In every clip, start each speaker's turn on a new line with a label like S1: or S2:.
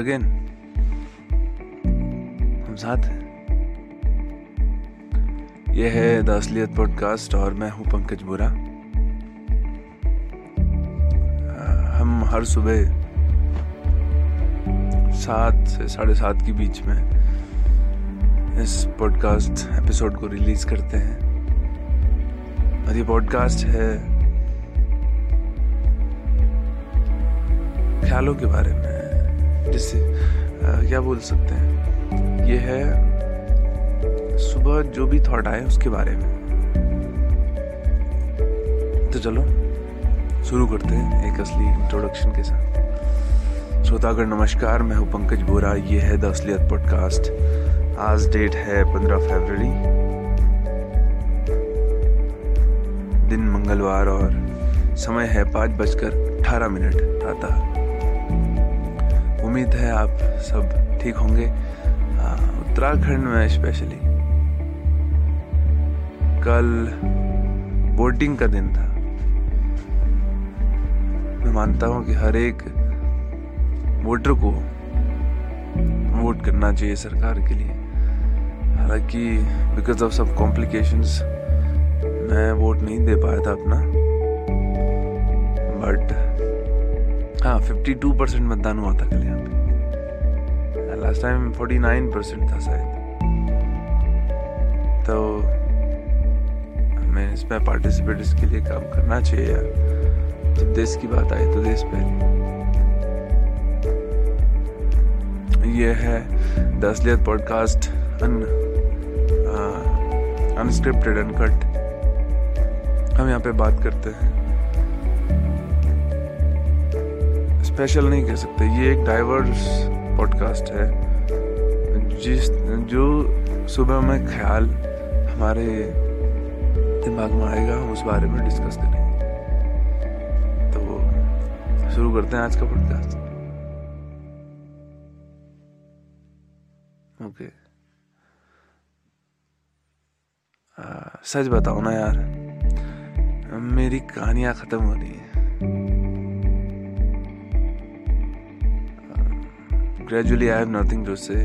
S1: Again हम साथ हैं। यह है द असलियत पॉडकास्ट और मैं हूँ पंकज बोरा। हम हर सुबह सात से साढ़े सात के बीच में इस पॉडकास्ट एपिसोड को रिलीज़ करते हैं। और ये पॉडकास्ट है ख्यालों के बारे में। जिससे क्या बोल सकते हैं? ये है सुबह जो भी थॉट आए उसके बारे में। तो चलो, शुरू करते हैं एक असली इंट्रोडक्शन के साथ। श्रोतागण, नमस्कार, मैं हूँ पंकज बोरा, ये है द असलियत पॉडकास्ट आज डेट है पंद्रह फरवरी। दिन मंगलवार और समय है पाँच बजकर अठारह मिनट प्रातः उम्मीद है आप सब ठीक होंगे। उत्तराखंड में स्पेशली कल वोटिंग का दिन था। मैं मानता हूँ कि हर एक वोटर को वोट करना चाहिए सरकार के लिए। हालाँकि बिकॉज़ ऑफ़ सब कॉम्प्लिकेशंस मैं वोट नहीं दे पाया था अपना। बट हाँ फिफ्टी टू परसेंट मतदान हुआ था कल यहाँ पे। Last time forty nine percent था शायद। तो हमें इसमें पार्टिसिपेट इसके लिए काम करना चाहिए यार। जब देश की बात आई तो देश पहले ये है द असलियत पॉडकास्ट अन अनस्क्रिप्टेड अनकट हम यहाँ पे बात करते हैं। स्पेशल नहीं कह सकते। ये एक डाइवर्स पॉडकास्ट है। जिस, जो सुबह में ख्याल हमारे दिमाग में आएगा हम उस बारे में डिस्कस करेंगे। तो शुरू करते हैं आज का पॉडकास्ट ओके सच बताओ ना यार, मेरी कहानियाँ खत्म हो रही हैं। Gradually I have nothing to say.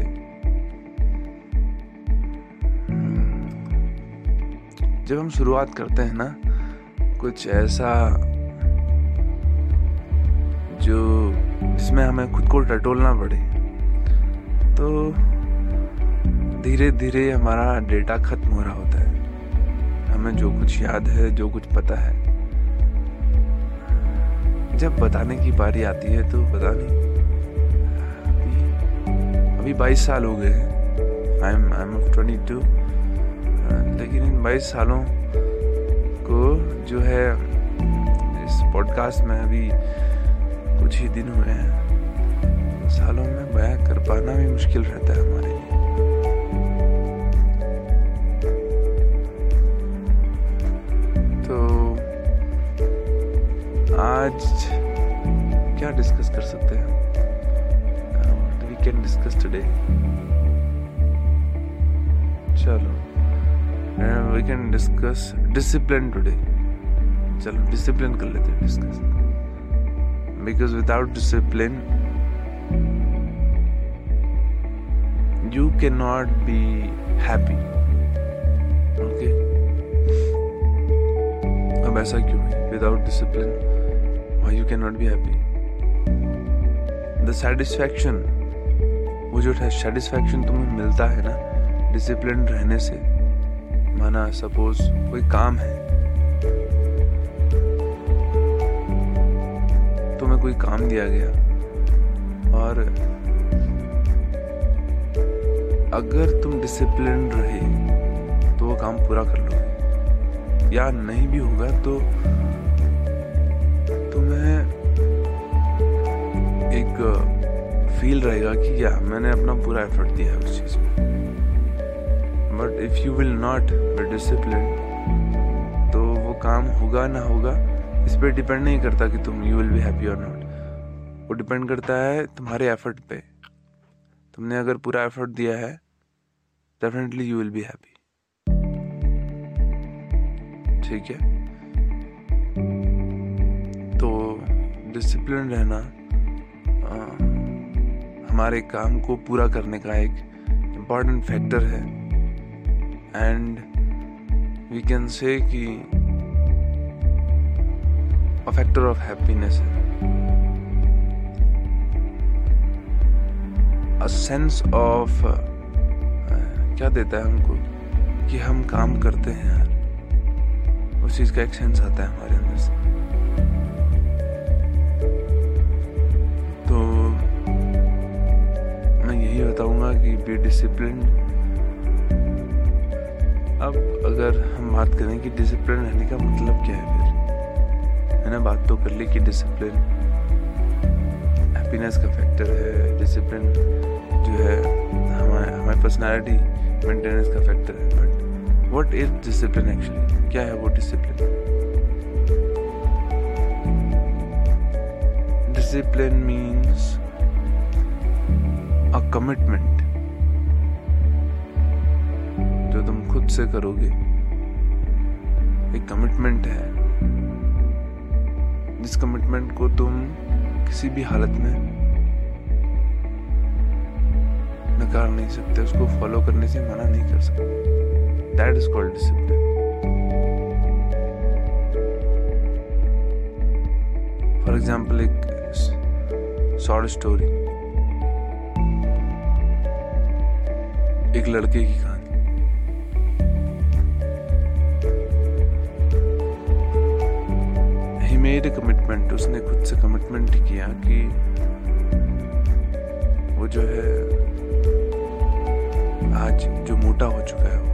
S1: जब हम शुरुआत करते हैं ना, कुछ ऐसा जो जिसमें हमें खुद को टटोलना पड़े तो धीरे धीरे हमारा डेटा खत्म हो रहा होता है हमें जो कुछ याद है, जो कुछ पता है, जब बताने की बारी आती है तो पता नहीं अभी 22 साल हो गए हैं। I am I am twenty two लेकिन इन 22 सालों को जो है, इस पॉडकास्ट में अभी कुछ ही दिन हुए हैं। सालों में बयां कर पाना भी मुश्किल रहता है हमारे लिए। तो आज क्या डिस्कस कर सकते हैं? Can discuss today. चलो। And we can discuss discipline today चलो डिसिप्लिन कर लेते हैं discuss because without discipline you can not be happy okay अब ऐसा क्यों है? Without discipline why you can not be happy the satisfaction वो जो सेटिस्फैक्शन तुम्हें मिलता है ना? डिसिप्लिन रहने से। माना सपोज़ कोई काम है। तुम्हें कोई काम दिया गया। और अगर तुम डिसिप्लिन रहे तो वो काम पूरा कर लोगे। या नहीं भी होगा तो तुम्हें एक फील रहेगा कि या मैंने अपना पूरा एफर्ट दिया है उस चीज़ में but if you will not be discipline तो वो काम होगा ना होगा इस पर डिपेंड नहीं करता कि तुम यू विल बी हैप्पी और नॉट वो डिपेंड करता है तुम्हारे एफर्ट पे तुमने अगर पूरा एफर्ट दिया है definitely you will be happy ठीक है तो डिसिप्लिन रहना आ, हमारे काम को पूरा करने का एक इंपॉर्टेंट फैक्टर है। एंड वी कैन से कि अ फैक्टर ऑफ़ हैप्पीनेस है। अ सेंस ऑफ़ क्या देता है हमको कि हम काम करते हैं। उस चीज़ का एक सेंस आता है हमारे अंदर से। बी डिसिप्लिन अब अगर हम बात करें कि डिसिप्लिन रहने का मतलब क्या है फिर? मैंने बात तो कर ली कि डिसिप्लिन हैप्पीनेस का फैक्टर है डिसिप्लिन जो है हमारे, हमारी पर्सनालिटी मेंटेनेंस का फैक्टर है। But what is discipline actually क्या है वो discipline discipline means a commitment तुम खुद से करोगे। एक कमिटमेंट है। जिस कमिटमेंट को तुम किसी भी हालत में नकार नहीं सकते, उसको फॉलो करने से मना नहीं कर सकते। That is called discipline for example एक शॉर्ट स्टोरी एक लड़के की मेड कमिटमेंट उसने खुद से कमिटमेंट किया कि वो जो है, आज जो मोटा हो चुका है वो,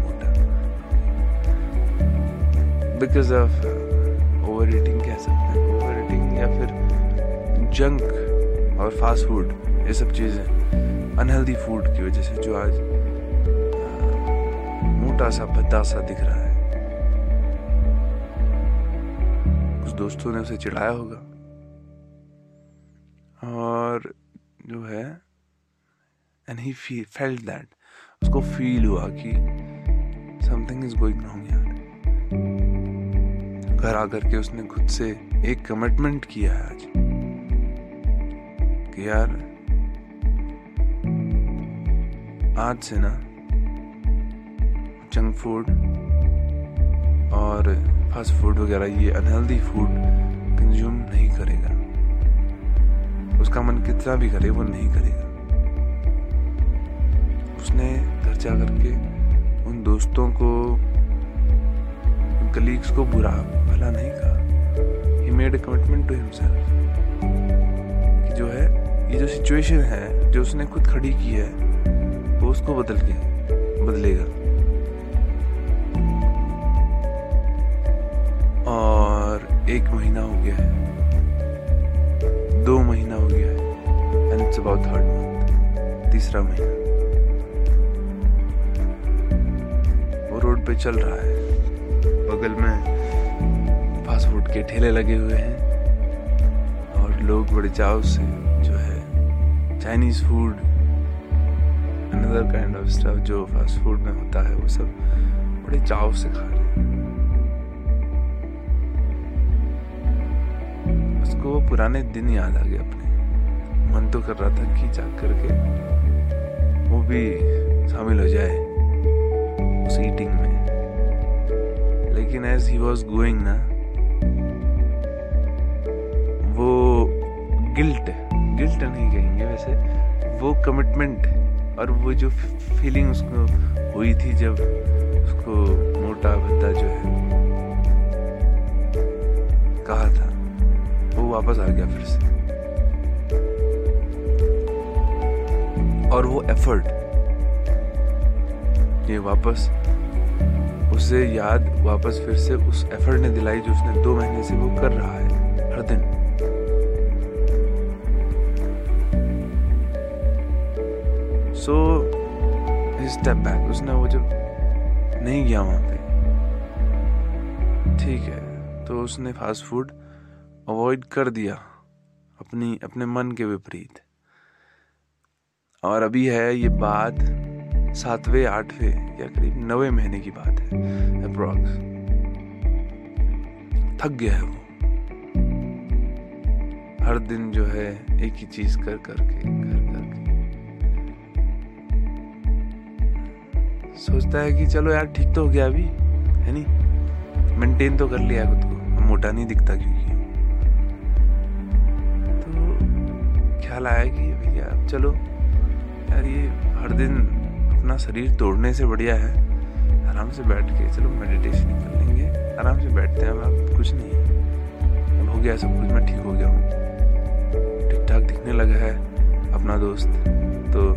S1: मोटा। बिकॉज़ ऑफ़ ओवर ईटिंग कह सकते हैं ओवर ईटिंग या फिर जंक और फास्ट फ़ूड ये सब चीज़ें अनहेल्दी फ़ूड की वजह से जो आज मोटा सा, भद्दा सा दिख रहा है। दोस्तों ने उसे चिढ़ाया होगा। और जो है एंड ही फेल्ट दैट उसको फील हुआ कि समथिंग इज़ गोइंग रॉन्ग यार। घर आकर के उसने खुद से एक कमिटमेंट किया है आज। कि यार, आज से ना जंक फ़ूड और फास्ट फ़ूड वगैरह, ये अनहेल्दी फ़ूड कंज्यूम नहीं करेगा। उसका मन कितना भी करे, वो नहीं करेगा। उसने घर जा करके उन दोस्तों को कलीग्स को बुरा भला नहीं कहा। He made commitment to himself कि जो है, ये जो सिचुएशन है, जो उसने खुद खड़ी की है, वो उसको बदल के, बदलेगा। एक महीना हो गया है। दो महीना हो गया है। And it's about third month तीसरा महीना। वो रोड पे चल रहा है। बगल में फास्ट फ़ूड के ठेले लगे हुए हैं। और लोग बड़े चाव से जो है Chinese food another kind of stuff जो फास्ट फ़ूड में होता है, वो सब बड़े चाव से खा रहे हैं। उसको वो पुराने दिन याद आ गए अपने। मन तो कर रहा था कि जा करके वो भी शामिल हो जाए उस ईटिंग में। लेकिन एज ही वॉज़ गोइंग ना, वो गिल्ट गिल्ट नहीं कहेंगे वैसे, वो कमिटमेंट और वो जो फीलिंग उसको हुई थी जब उसको मोटा भद्दा जो है कहा था। वापस आ गया फिर से। और वो एफर्ट ये वापस, उसे याद वापस फिर से उस एफर्ट ने दिलाई जो उसने दो महीने से वो कर रहा है, हर दिन। सो स्टेप बैक उसने वो जब नहीं गया वहाँ पे, ठीक है तो उसने फास्ट फ़ूड अवॉइड कर दिया अपनी, अपने मन के विपरीत। और अभी है ये बात सातवें, आठवें या करीब नवे महीने की बात है अप्रॉक्स थक गया है वो। हर दिन जो है एक ही चीज़ कर, करके कर, करके। सोचता है कि चलो यार, ठीक तो हो गया अभी, है नहीं? मेंटेन तो कर लिया खुद को। मोटा नहीं दिखता क्योंकि। तो ख्याल आया कि भैया, चलो। यार ये हर दिन अपना शरीर तोड़ने से बढ़िया है। आराम से बैठ के, चलो मेडिटेशन कर लेंगे। आराम से बैठते हैं, अब कुछ नहीं अब हो गया सब कुछ, मैं ठीक हो गया हूँ। ठीक ठाक दिखने लगा है अपना दोस्त। तो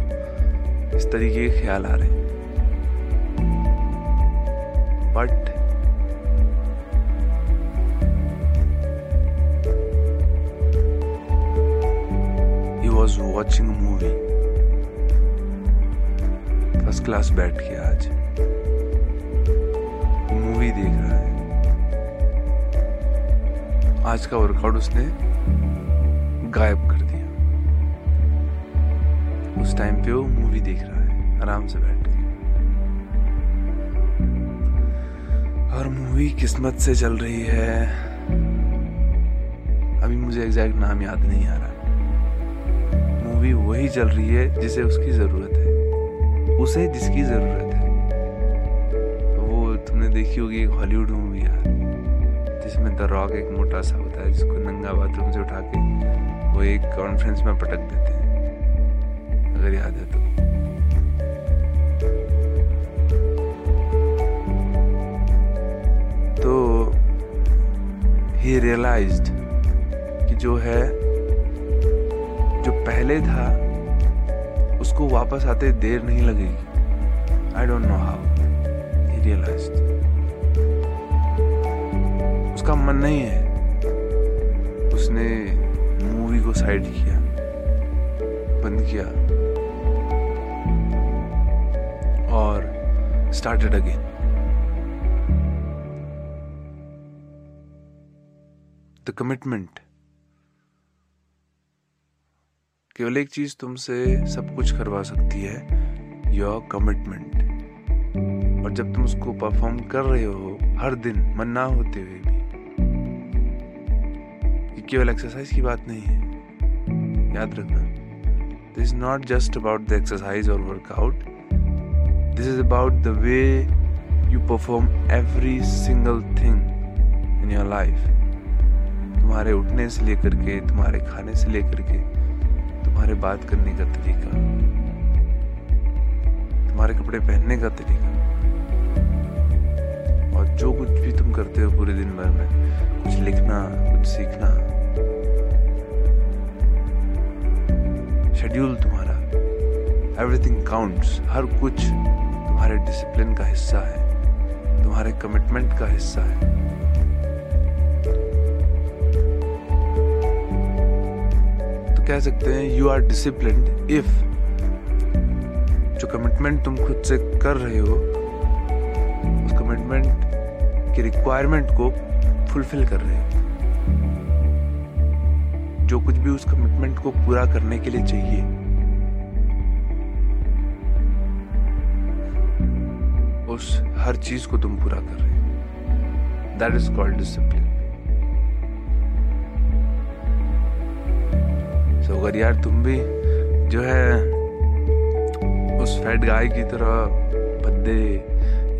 S1: इस तरीके के ख्याल आ रहे हैं। But watching a movie. First class बैठ के आज। मूवी देख रहा है। आज का वर्कआउट उसने गायब कर दिया। उस टाइम पे वो मूवी देख रहा है। आराम से बैठ के। और मूवी किस्मत से चल रही है। अभी मुझे एग्जैक्ट नाम याद नहीं आ रहा। मूवी वही चल रही है जिसे उसकी ज़रूरत है। उसे जिसकी ज़रूरत है। वो तुमने देखी होगी एक हॉलीवुड मूवी यार, जिसमें द रॉक एक मोटा सा होता है, जिसको नंगा बाथरूम से उठा के वो एक कॉन्फ्रेंस में पटक देते हैं। अगर याद है तो। तो ही रियलाइज्ड कि जो है पहले था, उसको वापस आते देर नहीं लगेगी। I don't know how he realized उसका मन नहीं है। उसने मूवी को साइड किया, बंद किया, और स्टार्टेड अगेन द कमिटमेंट केवल एक चीज़ तुमसे सब कुछ करवा सकती है योर कमिटमेंट और जब तुम उसको परफॉर्म कर रहे हो हर दिन, मन ना होते हुए भी, ये केवल एक्सरसाइज की बात नहीं है। याद रखना this is not just about the exercise और workout this is about the way you perform every single thing in your life तुम्हारे उठने से लेकर के, तुम्हारे खाने से लेकर के तुम्हारे बात करने का तरीका, तुम्हारे कपड़े पहनने का तरीका, और जो कुछ भी तुम करते हो पूरे दिन भर में, कुछ लिखना, कुछ सीखना शेड्यूल तुम्हारा एवरीथिंग काउंट्स हर कुछ तुम्हारे डिसिप्लिन का हिस्सा है, तुम्हारे कमिटमेंट का हिस्सा है। कह सकते हैं यू आर डिसिप्लिन इफ़ जो कमिटमेंट तुम खुद से कर रहे हो, उस कमिटमेंट की रिक्वायरमेंट को फुलफिल कर रहे हो। जो कुछ भी उस कमिटमेंट को पूरा करने के लिए चाहिए। उस हर चीज़ को तुम पूरा कर रहे हो। दैट इज़ कॉल्ड डिसिप्लिन अगर यार, तुम भी जो है उस फैट गाय की तरह भद्दे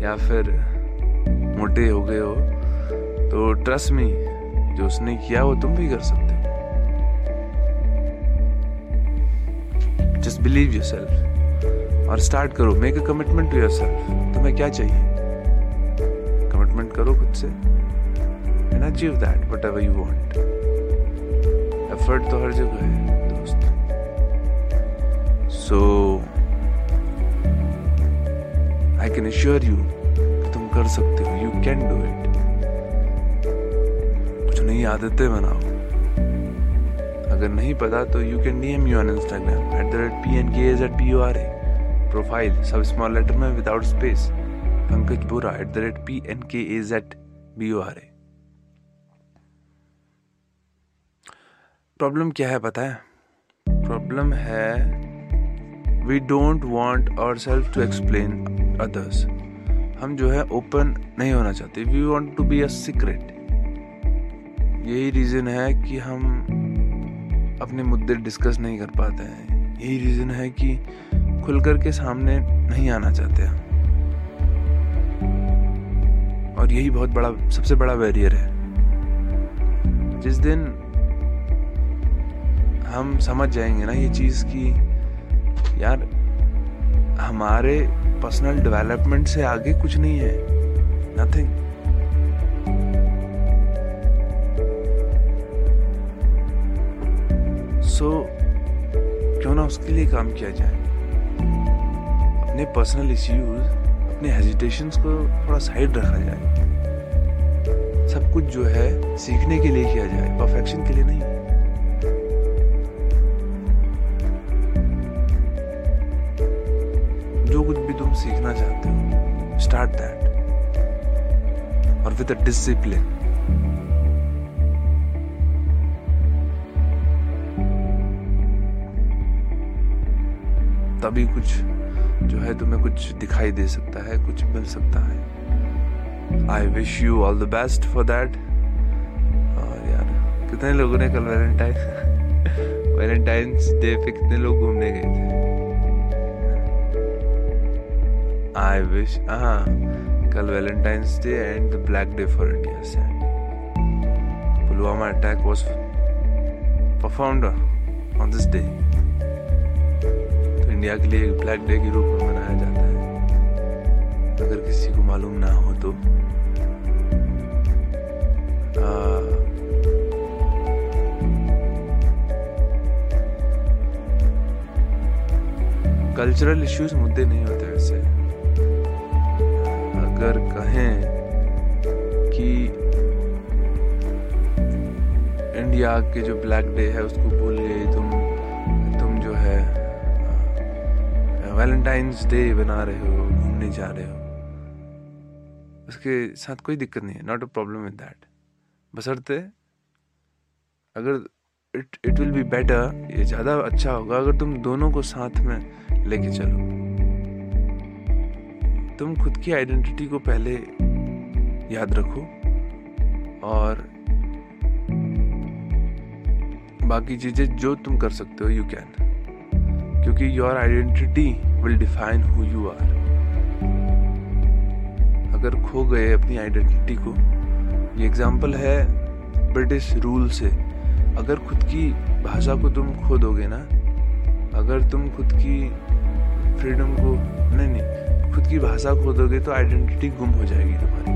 S1: या फिर मोटे हो गए हो। तो ट्रस्ट मी जो उसने किया वो तुम भी कर सकते हो। जस्ट बिलीव योर सेल्फ और स्टार्ट करो। Make a commitment to yourself तुम्हें क्या चाहिए? कमिटमेंट करो खुद से। And achieve that whatever you want effort तो हर जगह है। So I can assure you तुम कर सकते हो यू कैन डू इट कुछ नई आदतें बनाओ। अगर नहीं पता तो you can DM you on Instagram at the rate P N K H at P U R A profile सब स्मॉल लेटर में without space Pankaj Bora at the rate P N K H at B U R A problem क्या है पता है? Problem है we don't want ourself to explain others हम जो है ओपन नहीं होना चाहते. We want to be a secret यही रीज़न है कि हम अपने मुद्दे डिस्कस नहीं कर पाते हैं. यही रीज़न है कि खुल कर के सामने नहीं आना चाहते हम. और यही बहुत बड़ा, सबसे बड़ा बैरियर है. जिस दिन हम समझ जाएँगे ना ये चीज़ की यार हमारे पर्सनल डेवलपमेंट से आगे कुछ नहीं है। नथिंग सो so, क्यों ना उसके लिए काम किया जाए? अपने पर्सनल इश्यूज़ अपने हेजिटेशंस को थोड़ा साइड रखा जाए। सब कुछ जो है सीखने के लिए किया जाए परफेक्शन के लिए नहीं। विद अ डिसिप्लिन तभी कुछ जो है तुम्हें कुछ दिखाई दे सकता है, कुछ मिल सकता है। I wish you all the best for that और यार, कितने लोगों ने कल वैलेंटाइन वैलेंटाइंस डे पे कितने लोग घूमने गए थे? आई विश हाँ। कल Valentine's day and the black day for India sad Pulwama attack was performed on this day India के लिए ब्लैक डे के रूप में मनाया जाता है। अगर किसी को मालूम ना हो तो। कल्चरल इश्यूज़ मुद्दे नहीं होते। अगर कहें कि इंडिया के जो ब्लैक डे है उसको भूल गए, तुम तुम जो है वैलेंटाइंस डे बना रहे हो, घूमने जा रहे हो। उसके साथ कोई दिक्कत नहीं है not a problem with that बसरते अगर it it will be better ये ज़्यादा अच्छा होगा अगर तुम दोनों को साथ में लेके चलो। तुम खुद की आइडेंटिटी को पहले याद रखो और बाकी चीज़ें जो तुम कर सकते हो यू कैन क्योंकि your identity will define who you are अगर खो गए अपनी आइडेंटिटी को, ये एग्ज़ाम्पल है ब्रिटिश रूल से। अगर खुद की भाषा को तुम खो दोगे ना, अगर तुम खुद की फ्रीडम को, नहीं नहीं। खुद की भाषा खो दोगे तो आइडेंटिटी गुम हो जाएगी तुम्हारी।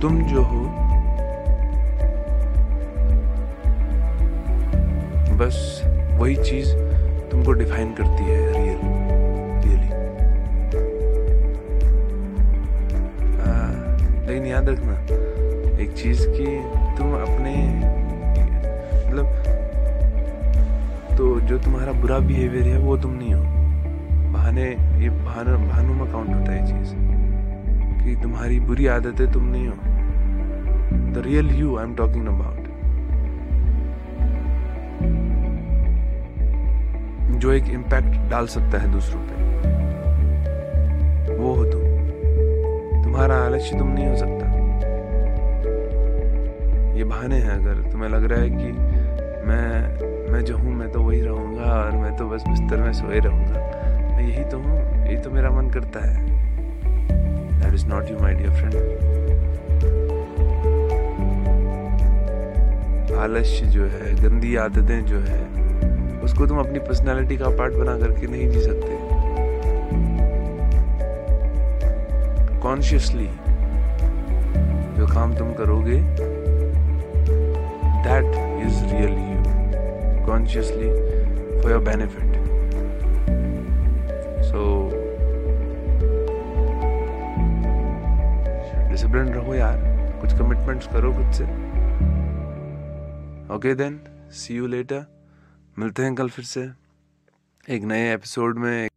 S1: तुम जो हो, बस वही चीज़ तुमको डिफाइन करती है रियल रियली लेकिन याद रखना, एक चीज़ की तुम अपने मतलब तो जो तुम्हारा बुरा बिहेवियर है, वो तुम नहीं हो। बहाने, ये बहाना, बहानों में काउंट होता है चीज़, कि तुम्हारी बुरी आदतें तुम नहीं हो। The real you I'm talking about. जो एक इम्पैक्ट डाल सकता है दूसरों पे। वो हो तुम। तुम्हारा आलस्य तुम नहीं हो सकता। ये बहाने हैं, अगर तुम्हें लग रहा है कि मैं मैं जो हूँ, मैं तो वही रहूँगा और मैं तो बस बिस्तर में सोए रहूँगा। मैं यही तो हूँ, यही तो मेरा मन करता है। That is not you my dear friend आलस्य जो है, गंदी आदतें जो है, उसको तुम अपनी पर्सनालिटी का पार्ट बना करके नहीं जी सकते। कॉन्शियसली जो काम तुम करोगे that is real you consciously for your benefit so discipline रहो यार। कुछ कमिटमेंट्स करो खुद से। Okay then see you later मिलते हैं कल फिर से। एक नए एपिसोड में